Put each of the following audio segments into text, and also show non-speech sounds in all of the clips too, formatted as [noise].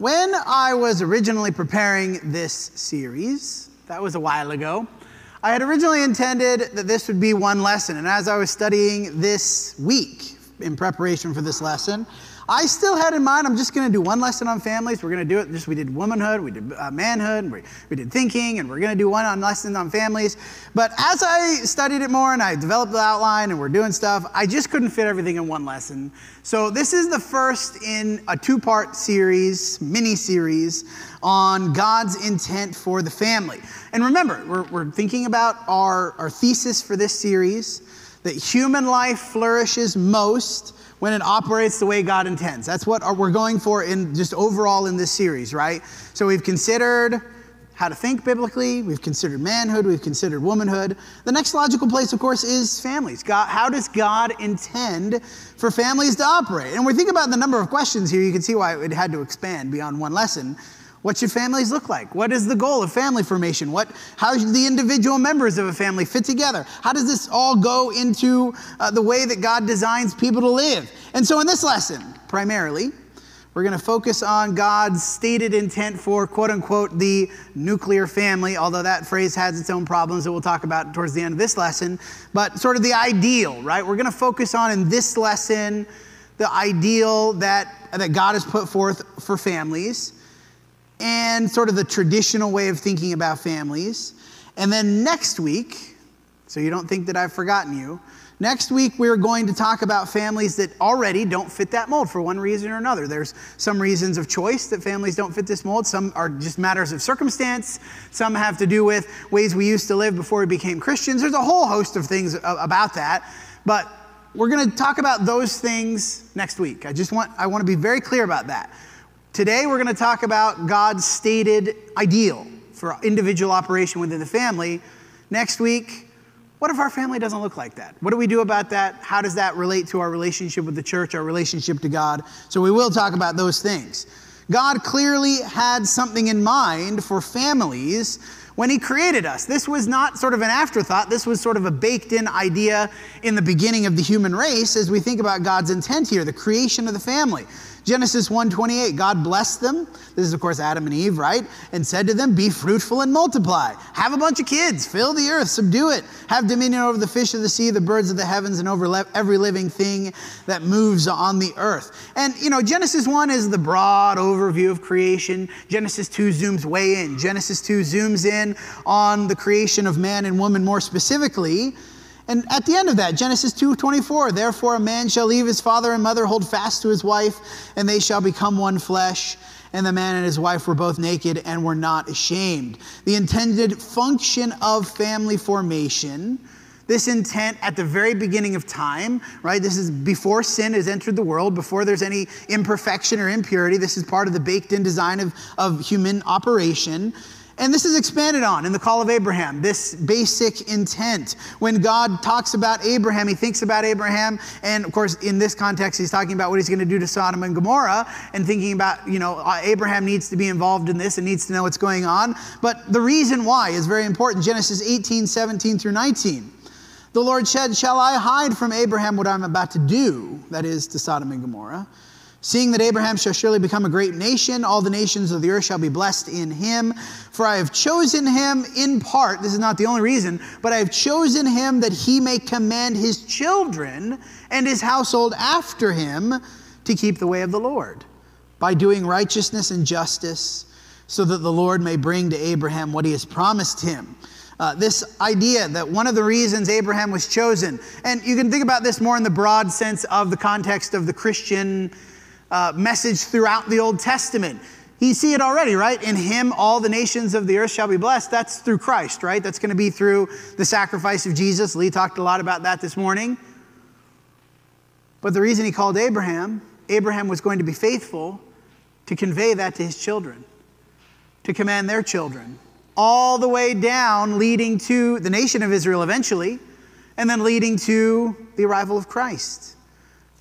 When I was originally preparing this series, that was a while ago, I had originally intended that this would be one lesson. And as I was studying this week in preparation for this lesson, I still had in mind, I'm just going to do one lesson on families. We're going to do it. Just we did womanhood, we did uh, manhood, we, we did thinking, and we're going to do one on lesson on families. But as I studied it more and I developed the outline and we're doing stuff, I just couldn't fit everything in one lesson. So this is the first in a two-part series, mini series on God's intent for the family. And remember, we're, we're thinking about our, our thesis for this series that human life flourishes most when it operates the way God intends. That's what we're going for in just overall in this series, right? So we've considered how to think biblically, we've considered manhood, we've considered womanhood. The next logical place, of course, is families. God, how does God intend for families to operate? And we think about the number of questions here, you can see why it had to expand beyond one lesson. What should families look like? What is the goal of family formation? What, how should the individual members of a family fit together? How does this all go into uh, the way that God designs people to live? And so, in this lesson, primarily, we're going to focus on God's stated intent for quote unquote the nuclear family, although that phrase has its own problems that we'll talk about towards the end of this lesson, but sort of the ideal, right? We're going to focus on in this lesson the ideal that, that God has put forth for families and sort of the traditional way of thinking about families. And then next week, so you don't think that I've forgotten you, next week we're going to talk about families that already don't fit that mold for one reason or another. There's some reasons of choice that families don't fit this mold, some are just matters of circumstance, some have to do with ways we used to live before we became Christians. There's a whole host of things about that. But we're going to talk about those things next week. I just want I want to be very clear about that. Today, we're going to talk about God's stated ideal for individual operation within the family. Next week, what if our family doesn't look like that? What do we do about that? How does that relate to our relationship with the church, our relationship to God? So, we will talk about those things. God clearly had something in mind for families when He created us. This was not sort of an afterthought, this was sort of a baked in idea in the beginning of the human race as we think about God's intent here, the creation of the family. Genesis 1:28, God blessed them. This is of course Adam and Eve, right? And said to them, "Be fruitful and multiply. Have a bunch of kids, fill the earth, subdue it. Have dominion over the fish of the sea, the birds of the heavens and over every living thing that moves on the earth." And you know, Genesis 1 is the broad overview of creation. Genesis 2 zooms way in. Genesis 2 zooms in on the creation of man and woman more specifically. And at the end of that, Genesis 2:24, therefore a man shall leave his father and mother, hold fast to his wife, and they shall become one flesh. And the man and his wife were both naked and were not ashamed. The intended function of family formation, this intent at the very beginning of time, right? This is before sin has entered the world, before there's any imperfection or impurity. This is part of the baked in design of, of human operation. And this is expanded on in the call of Abraham, this basic intent. When God talks about Abraham, he thinks about Abraham. And of course, in this context, he's talking about what he's going to do to Sodom and Gomorrah and thinking about, you know, uh, Abraham needs to be involved in this and needs to know what's going on. But the reason why is very important Genesis 18, 17 through 19. The Lord said, Shall I hide from Abraham what I'm about to do? That is, to Sodom and Gomorrah. Seeing that Abraham shall surely become a great nation, all the nations of the earth shall be blessed in him. For I have chosen him in part, this is not the only reason, but I have chosen him that he may command his children and his household after him to keep the way of the Lord, by doing righteousness and justice, so that the Lord may bring to Abraham what he has promised him. Uh, this idea that one of the reasons Abraham was chosen, and you can think about this more in the broad sense of the context of the Christian uh, message throughout the Old Testament. You see it already, right? In him, all the nations of the earth shall be blessed. That's through Christ, right? That's going to be through the sacrifice of Jesus. Lee talked a lot about that this morning. But the reason he called Abraham, Abraham was going to be faithful to convey that to his children, to command their children, all the way down, leading to the nation of Israel eventually, and then leading to the arrival of Christ.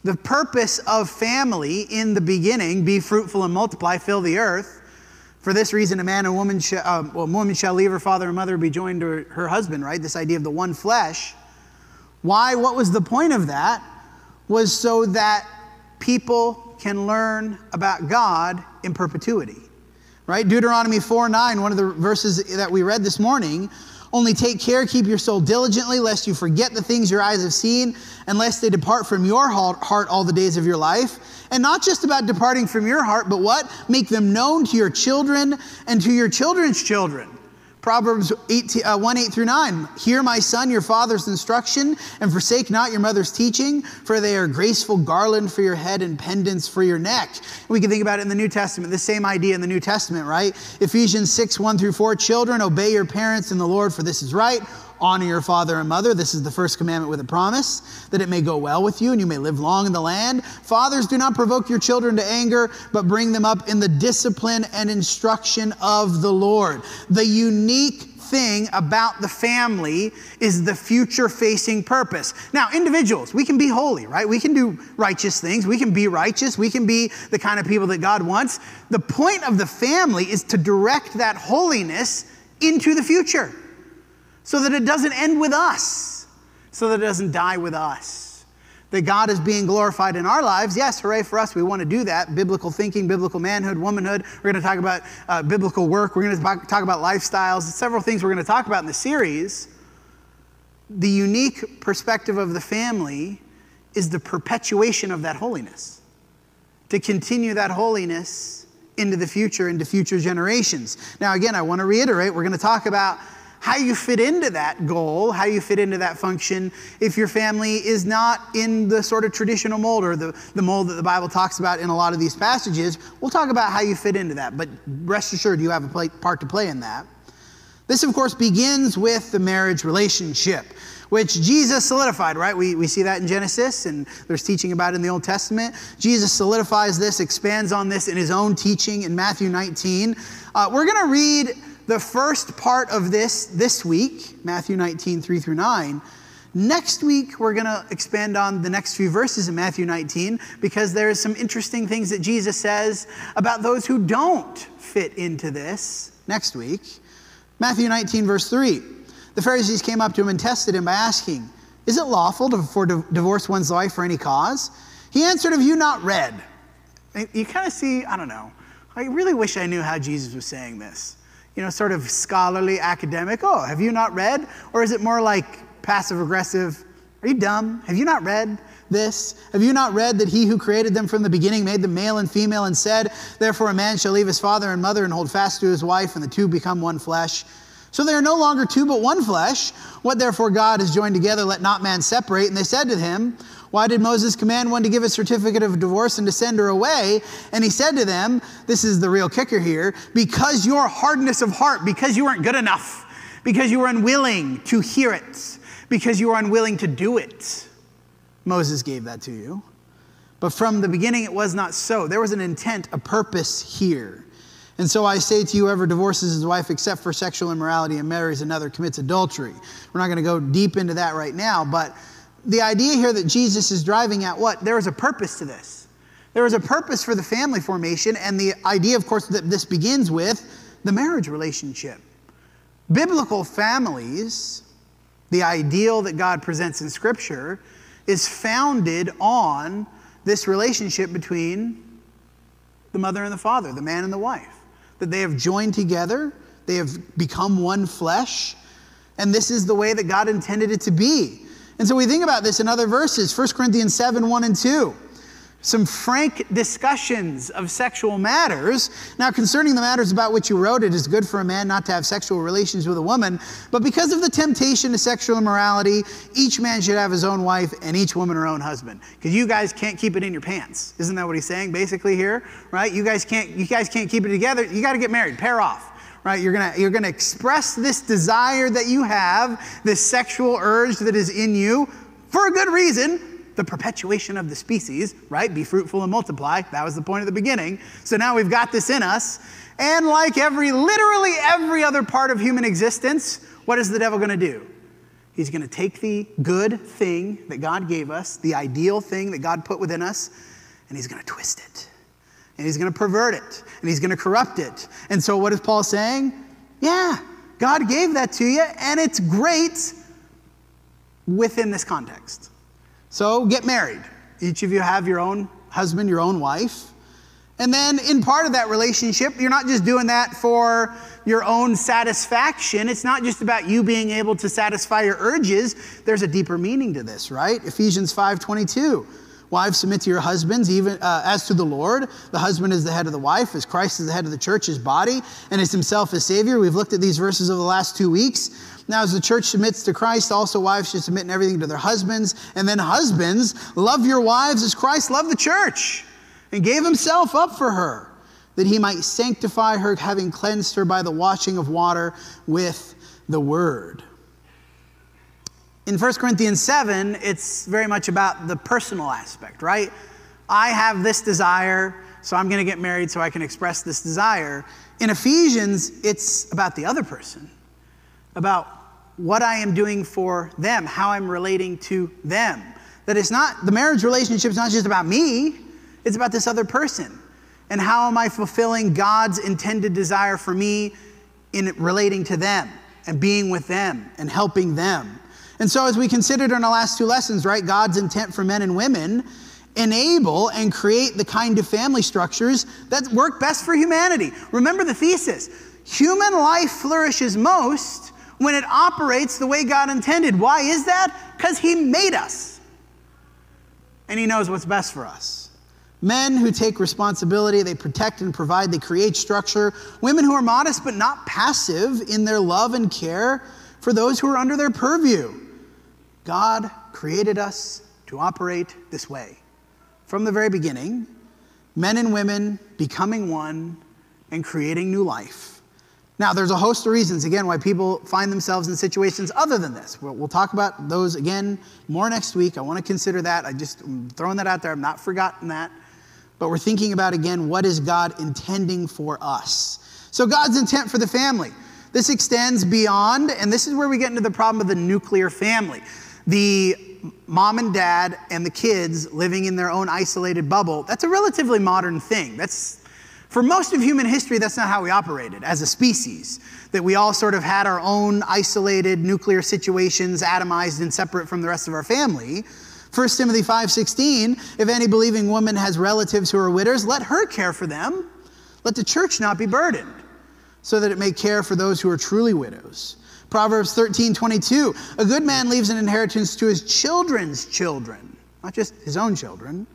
The purpose of family in the beginning be fruitful and multiply, fill the earth. For this reason, a man and woman, sh- uh, well, woman shall leave her father and mother be joined to her husband, right? This idea of the one flesh. Why? What was the point of that? Was so that people can learn about God in perpetuity. Right? Deuteronomy 4 9, one of the verses that we read this morning. Only take care, keep your soul diligently, lest you forget the things your eyes have seen, and lest they depart from your heart all the days of your life. And not just about departing from your heart, but what? Make them known to your children and to your children's children Proverbs 8, uh, 1 8 through 9. Hear, my son, your father's instruction, and forsake not your mother's teaching, for they are graceful garland for your head and pendants for your neck. We can think about it in the New Testament, the same idea in the New Testament, right? Ephesians 6 1 through 4. Children, obey your parents in the Lord, for this is right. Honor your father and mother. This is the first commandment with a promise, that it may go well with you and you may live long in the land. Fathers, do not provoke your children to anger, but bring them up in the discipline and instruction of the Lord. The unique thing about the family is the future facing purpose. Now, individuals, we can be holy, right? We can do righteous things. We can be righteous. We can be the kind of people that God wants. The point of the family is to direct that holiness into the future so that it doesn't end with us, so that it doesn't die with us. That God is being glorified in our lives. Yes, hooray for us. We want to do that. Biblical thinking, biblical manhood, womanhood. We're going to talk about uh, biblical work. We're going to talk about lifestyles. Several things we're going to talk about in the series. The unique perspective of the family is the perpetuation of that holiness. To continue that holiness into the future, into future generations. Now, again, I want to reiterate, we're going to talk about how you fit into that goal, how you fit into that function if your family is not in the sort of traditional mold or the, the mold that the Bible talks about in a lot of these passages. We'll talk about how you fit into that, but rest assured you have a play, part to play in that. This, of course, begins with the marriage relationship, which Jesus solidified, right? We, we see that in Genesis, and there's teaching about it in the Old Testament. Jesus solidifies this, expands on this in his own teaching in Matthew 19. Uh, we're going to read the first part of this this week, Matthew 19, 3 through 9. Next week, we're going to expand on the next few verses in Matthew 19 because there's some interesting things that Jesus says about those who don't fit into this next week. Matthew 19, verse 3. The Pharisees came up to him and tested him by asking, Is it lawful to for divorce one's wife for any cause? He answered, Have you not read? You kind of see, I don't know. I really wish I knew how Jesus was saying this you know, sort of scholarly, academic, oh, have you not read? Or is it more like passive aggressive, are you dumb? Have you not read this? Have you not read that he who created them from the beginning made them male and female and said, Therefore a man shall leave his father and mother and hold fast to his wife, and the two become one flesh? So they are no longer two, but one flesh. What therefore God has joined together, let not man separate. And they said to him, why did Moses command one to give a certificate of divorce and to send her away? And he said to them, This is the real kicker here, because your hardness of heart, because you weren't good enough, because you were unwilling to hear it, because you were unwilling to do it. Moses gave that to you. But from the beginning, it was not so. There was an intent, a purpose here. And so I say to you, whoever divorces his wife except for sexual immorality and marries another commits adultery. We're not going to go deep into that right now, but the idea here that Jesus is driving at what? There is a purpose to this. There is a purpose for the family formation, and the idea, of course, that this begins with the marriage relationship. Biblical families, the ideal that God presents in Scripture, is founded on this relationship between the mother and the father, the man and the wife. That they have joined together, they have become one flesh, and this is the way that God intended it to be. And so we think about this in other verses 1 Corinthians 7 1 and 2. Some frank discussions of sexual matters. Now, concerning the matters about which you wrote, it is good for a man not to have sexual relations with a woman. But because of the temptation to sexual immorality, each man should have his own wife and each woman her own husband. Because you guys can't keep it in your pants. Isn't that what he's saying basically here? Right? You guys can't, you guys can't keep it together. You got to get married, pair off right? You're gonna, you're gonna express this desire that you have, this sexual urge that is in you for a good reason, the perpetuation of the species, right? Be fruitful and multiply. That was the point at the beginning. So now we've got this in us. And like every, literally every other part of human existence, what is the devil gonna do? He's gonna take the good thing that God gave us, the ideal thing that God put within us, and he's gonna twist it and he's going to pervert it and he's going to corrupt it. And so, what is Paul saying? Yeah, God gave that to you, and it's great within this context. So, get married. Each of you have your own husband, your own wife. And then in part of that relationship, you're not just doing that for your own satisfaction. It's not just about you being able to satisfy your urges. There's a deeper meaning to this, right? Ephesians 5:22. Wives, submit to your husbands, even uh, as to the Lord. The husband is the head of the wife, as Christ is the head of the church, his body, and is himself as Savior. We've looked at these verses over the last two weeks. Now, as the church submits to Christ, also wives should submit in everything to their husbands. And then, husbands, love your wives as Christ loved the church and gave himself up for her, that he might sanctify her, having cleansed her by the washing of water with the word. In 1 Corinthians 7, it's very much about the personal aspect, right? I have this desire, so I'm going to get married so I can express this desire. In Ephesians, it's about the other person, about what I am doing for them, how I'm relating to them. That it's not, the marriage relationship is not just about me, it's about this other person. And how am I fulfilling God's intended desire for me in relating to them and being with them and helping them? And so, as we considered in our last two lessons, right, God's intent for men and women enable and create the kind of family structures that work best for humanity. Remember the thesis human life flourishes most when it operates the way God intended. Why is that? Because He made us and He knows what's best for us. Men who take responsibility, they protect and provide, they create structure. Women who are modest but not passive in their love and care for those who are under their purview. God created us to operate this way. From the very beginning, men and women becoming one and creating new life. Now, there's a host of reasons, again, why people find themselves in situations other than this. We'll, we'll talk about those again more next week. I want to consider that. I just, I'm throwing that out there. I've not forgotten that. But we're thinking about, again, what is God intending for us? So, God's intent for the family. This extends beyond, and this is where we get into the problem of the nuclear family the mom and dad and the kids living in their own isolated bubble, that's a relatively modern thing. That's for most of human history, that's not how we operated as a species. That we all sort of had our own isolated nuclear situations, atomized and separate from the rest of our family. 1 Timothy 5:16, if any believing woman has relatives who are widows, let her care for them. Let the church not be burdened, so that it may care for those who are truly widows. Proverbs 13, 22. A good man leaves an inheritance to his children's children, not just his own children,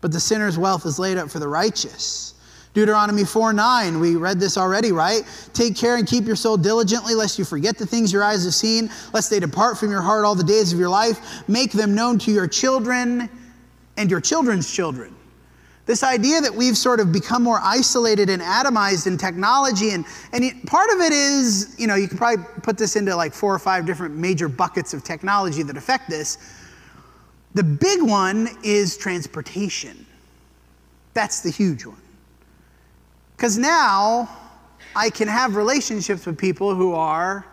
but the sinner's wealth is laid up for the righteous. Deuteronomy 4 9, we read this already, right? Take care and keep your soul diligently, lest you forget the things your eyes have seen, lest they depart from your heart all the days of your life. Make them known to your children and your children's children. This idea that we've sort of become more isolated and atomized in technology, and, and part of it is, you know, you could probably put this into like four or five different major buckets of technology that affect this. The big one is transportation. That's the huge one. Because now I can have relationships with people who are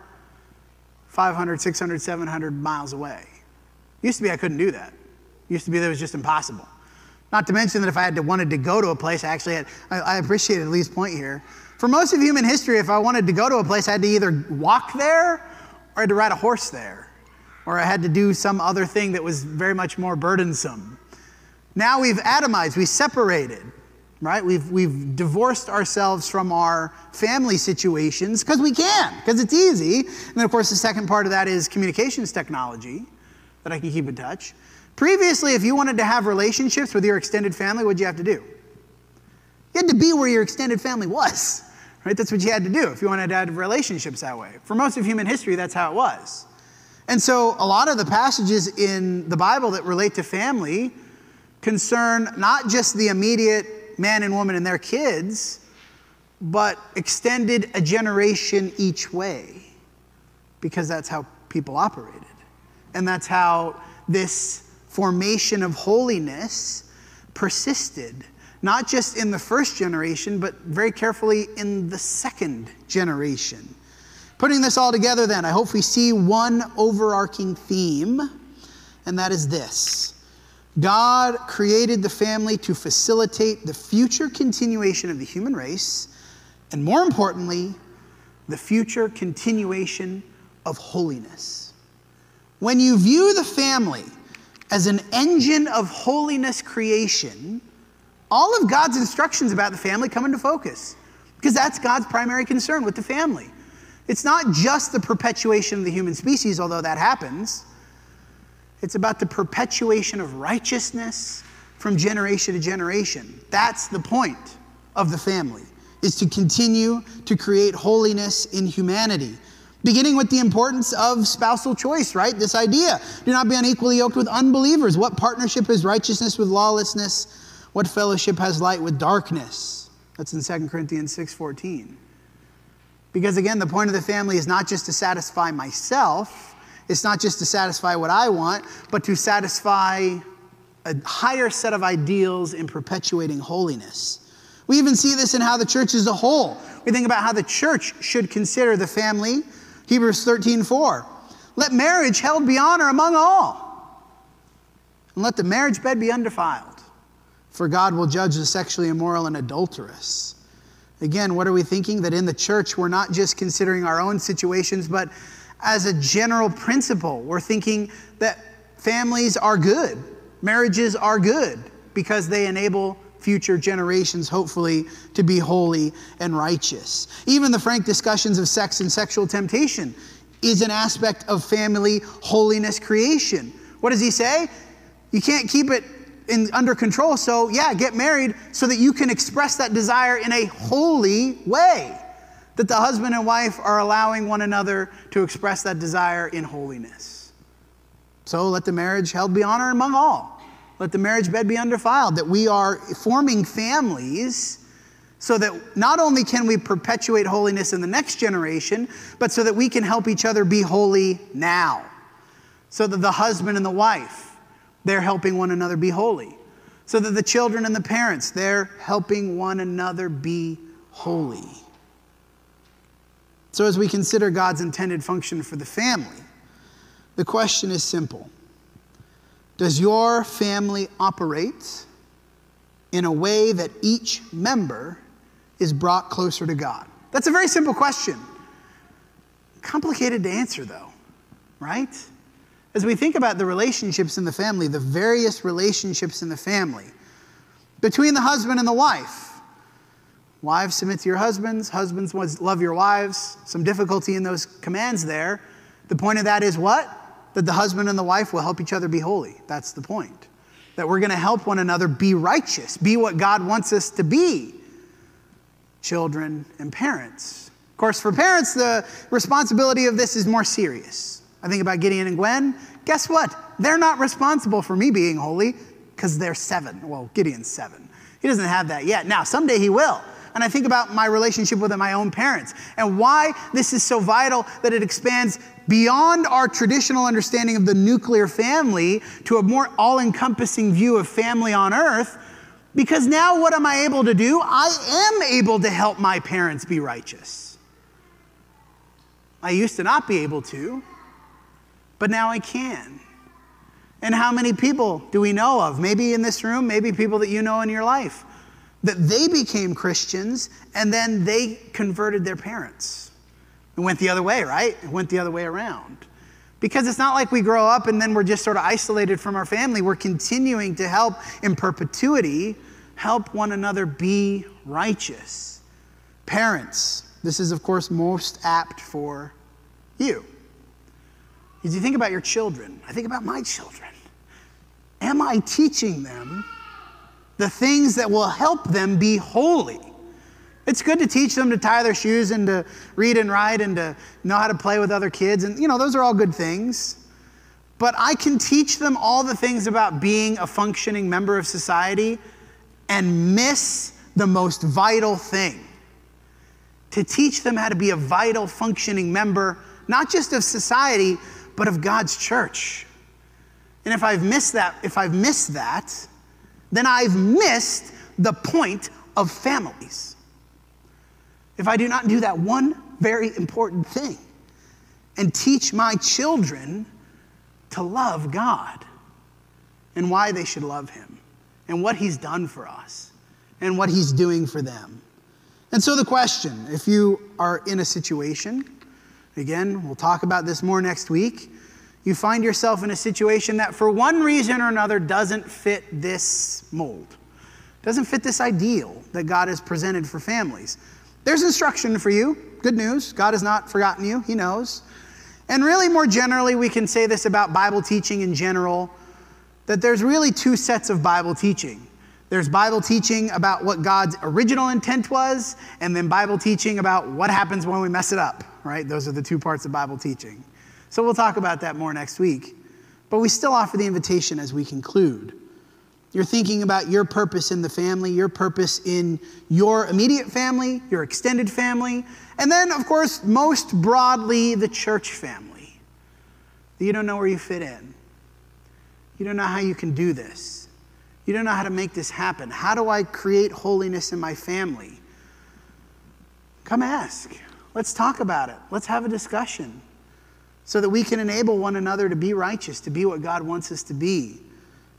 500, 600, 700 miles away. Used to be I couldn't do that. Used to be that it was just impossible. Not to mention that if I had to, wanted to go to a place, I actually had, I, I appreciated Lee's point here. For most of human history, if I wanted to go to a place, I had to either walk there or I had to ride a horse there, or I had to do some other thing that was very much more burdensome. Now we've atomized, we separated, right? We've, we've divorced ourselves from our family situations because we can, because it's easy. And then, of course, the second part of that is communications technology that I can keep in touch. Previously, if you wanted to have relationships with your extended family, what'd you have to do? You had to be where your extended family was, [laughs] right? That's what you had to do if you wanted to have relationships that way. For most of human history, that's how it was. And so, a lot of the passages in the Bible that relate to family concern not just the immediate man and woman and their kids, but extended a generation each way, because that's how people operated. And that's how this formation of holiness persisted, not just in the first generation, but very carefully in the second generation. Putting this all together, then, I hope we see one overarching theme, and that is this God created the family to facilitate the future continuation of the human race, and more importantly, the future continuation of holiness. When you view the family as an engine of holiness creation, all of God's instructions about the family come into focus because that's God's primary concern with the family. It's not just the perpetuation of the human species, although that happens. It's about the perpetuation of righteousness from generation to generation. That's the point of the family, is to continue to create holiness in humanity. Beginning with the importance of spousal choice, right? This idea. Do not be unequally yoked with unbelievers. What partnership is righteousness with lawlessness? What fellowship has light with darkness? That's in 2 Corinthians 6:14. Because again, the point of the family is not just to satisfy myself, it's not just to satisfy what I want, but to satisfy a higher set of ideals in perpetuating holiness. We even see this in how the church as a whole. We think about how the church should consider the family. Hebrews 13, 4. Let marriage held be honor among all. And let the marriage bed be undefiled. For God will judge the sexually immoral and adulterous. Again, what are we thinking? That in the church, we're not just considering our own situations, but as a general principle, we're thinking that families are good, marriages are good, because they enable future generations, hopefully, to be holy and righteous. Even the frank discussions of sex and sexual temptation is an aspect of family holiness creation. What does he say? You can't keep it in, under control. So, yeah, get married so that you can express that desire in a holy way. That the husband and wife are allowing one another to express that desire in holiness. So, let the marriage held be honor among all. Let the marriage bed be undefiled. That we are forming families so that not only can we perpetuate holiness in the next generation, but so that we can help each other be holy now. So that the husband and the wife they're helping one another be holy. So that the children and the parents, they're helping one another be holy. So, as we consider God's intended function for the family, the question is simple Does your family operate in a way that each member is brought closer to God? That's a very simple question. Complicated to answer, though, right? As we think about the relationships in the family, the various relationships in the family, between the husband and the wife, wives submit to your husbands, husbands love your wives, some difficulty in those commands there. The point of that is what? That the husband and the wife will help each other be holy. That's the point. That we're going to help one another be righteous, be what God wants us to be. Children and parents. Of course, for parents, the responsibility of this is more serious. I think about Gideon and Gwen. Guess what? They're not responsible for me being holy because they're seven. Well, Gideon's seven. He doesn't have that yet. Now, someday he will. And I think about my relationship with my own parents and why this is so vital that it expands beyond our traditional understanding of the nuclear family to a more all encompassing view of family on earth. Because now, what am I able to do? I am able to help my parents be righteous. I used to not be able to but now I can. And how many people do we know of, maybe in this room, maybe people that you know in your life, that they became Christians and then they converted their parents? It went the other way, right? It went the other way around. Because it's not like we grow up and then we're just sort of isolated from our family. We're continuing to help in perpetuity, help one another be righteous. Parents, this is, of course, most apt for you. As you think about your children, I think about my children. Am I teaching them the things that will help them be holy? It's good to teach them to tie their shoes and to read and write and to know how to play with other kids. And, you know, those are all good things. But I can teach them all the things about being a functioning member of society and miss the most vital thing to teach them how to be a vital, functioning member, not just of society, but of God's church. And if I've missed that, if I've missed that, then I've missed the point of families. If I do not do that one very important thing and teach my children to love God and why they should love Him and what He's done for us and what He's doing for them. And so, the question if you are in a situation Again, we'll talk about this more next week. You find yourself in a situation that, for one reason or another, doesn't fit this mold, doesn't fit this ideal that God has presented for families. There's instruction for you. Good news. God has not forgotten you, He knows. And really, more generally, we can say this about Bible teaching in general that there's really two sets of Bible teaching. There's Bible teaching about what God's original intent was, and then Bible teaching about what happens when we mess it up, right? Those are the two parts of Bible teaching. So we'll talk about that more next week. But we still offer the invitation as we conclude. You're thinking about your purpose in the family, your purpose in your immediate family, your extended family, and then, of course, most broadly, the church family. You don't know where you fit in. You don't know how you can do this. You don't know how to make this happen. How do I create holiness in my family? Come ask. Let's talk about it. Let's have a discussion so that we can enable one another to be righteous, to be what God wants us to be.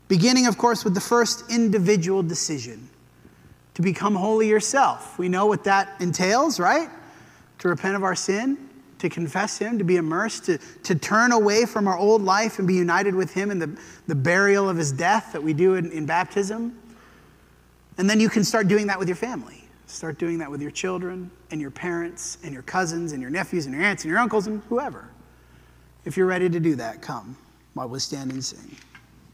Beginning, of course, with the first individual decision to become holy yourself. We know what that entails, right? To repent of our sin, to confess Him, to be immersed, to, to turn away from our old life and be united with Him in the, the burial of His death that we do in, in baptism. And then you can start doing that with your family. Start doing that with your children and your parents and your cousins and your nephews and your aunts and your uncles and whoever. If you're ready to do that, come while we stand and sing.